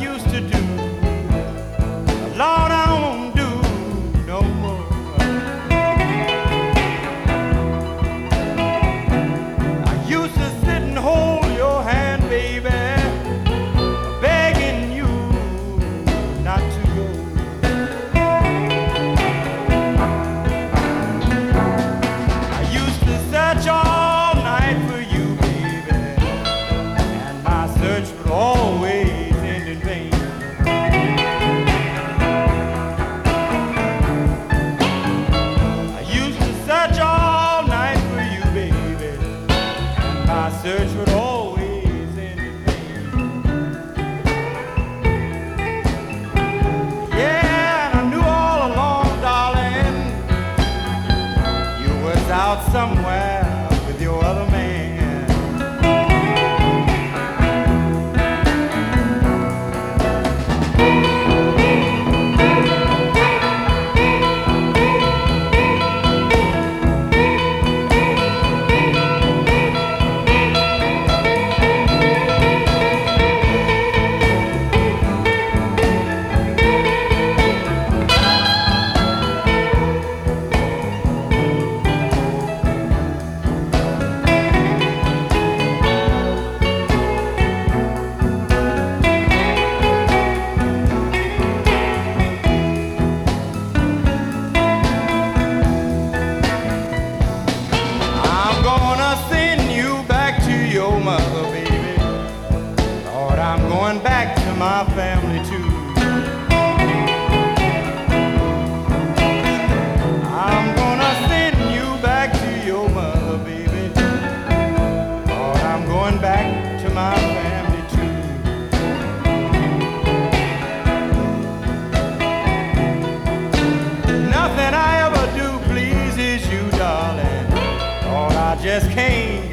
used to do. Search would always end in pain. Yeah, and I knew all along, darling, you was out somewhere going back to my family too. I'm gonna send you back to your mother, baby. Lord, I'm going back to my family too. Nothing I ever do pleases you, darling. Lord, I just can't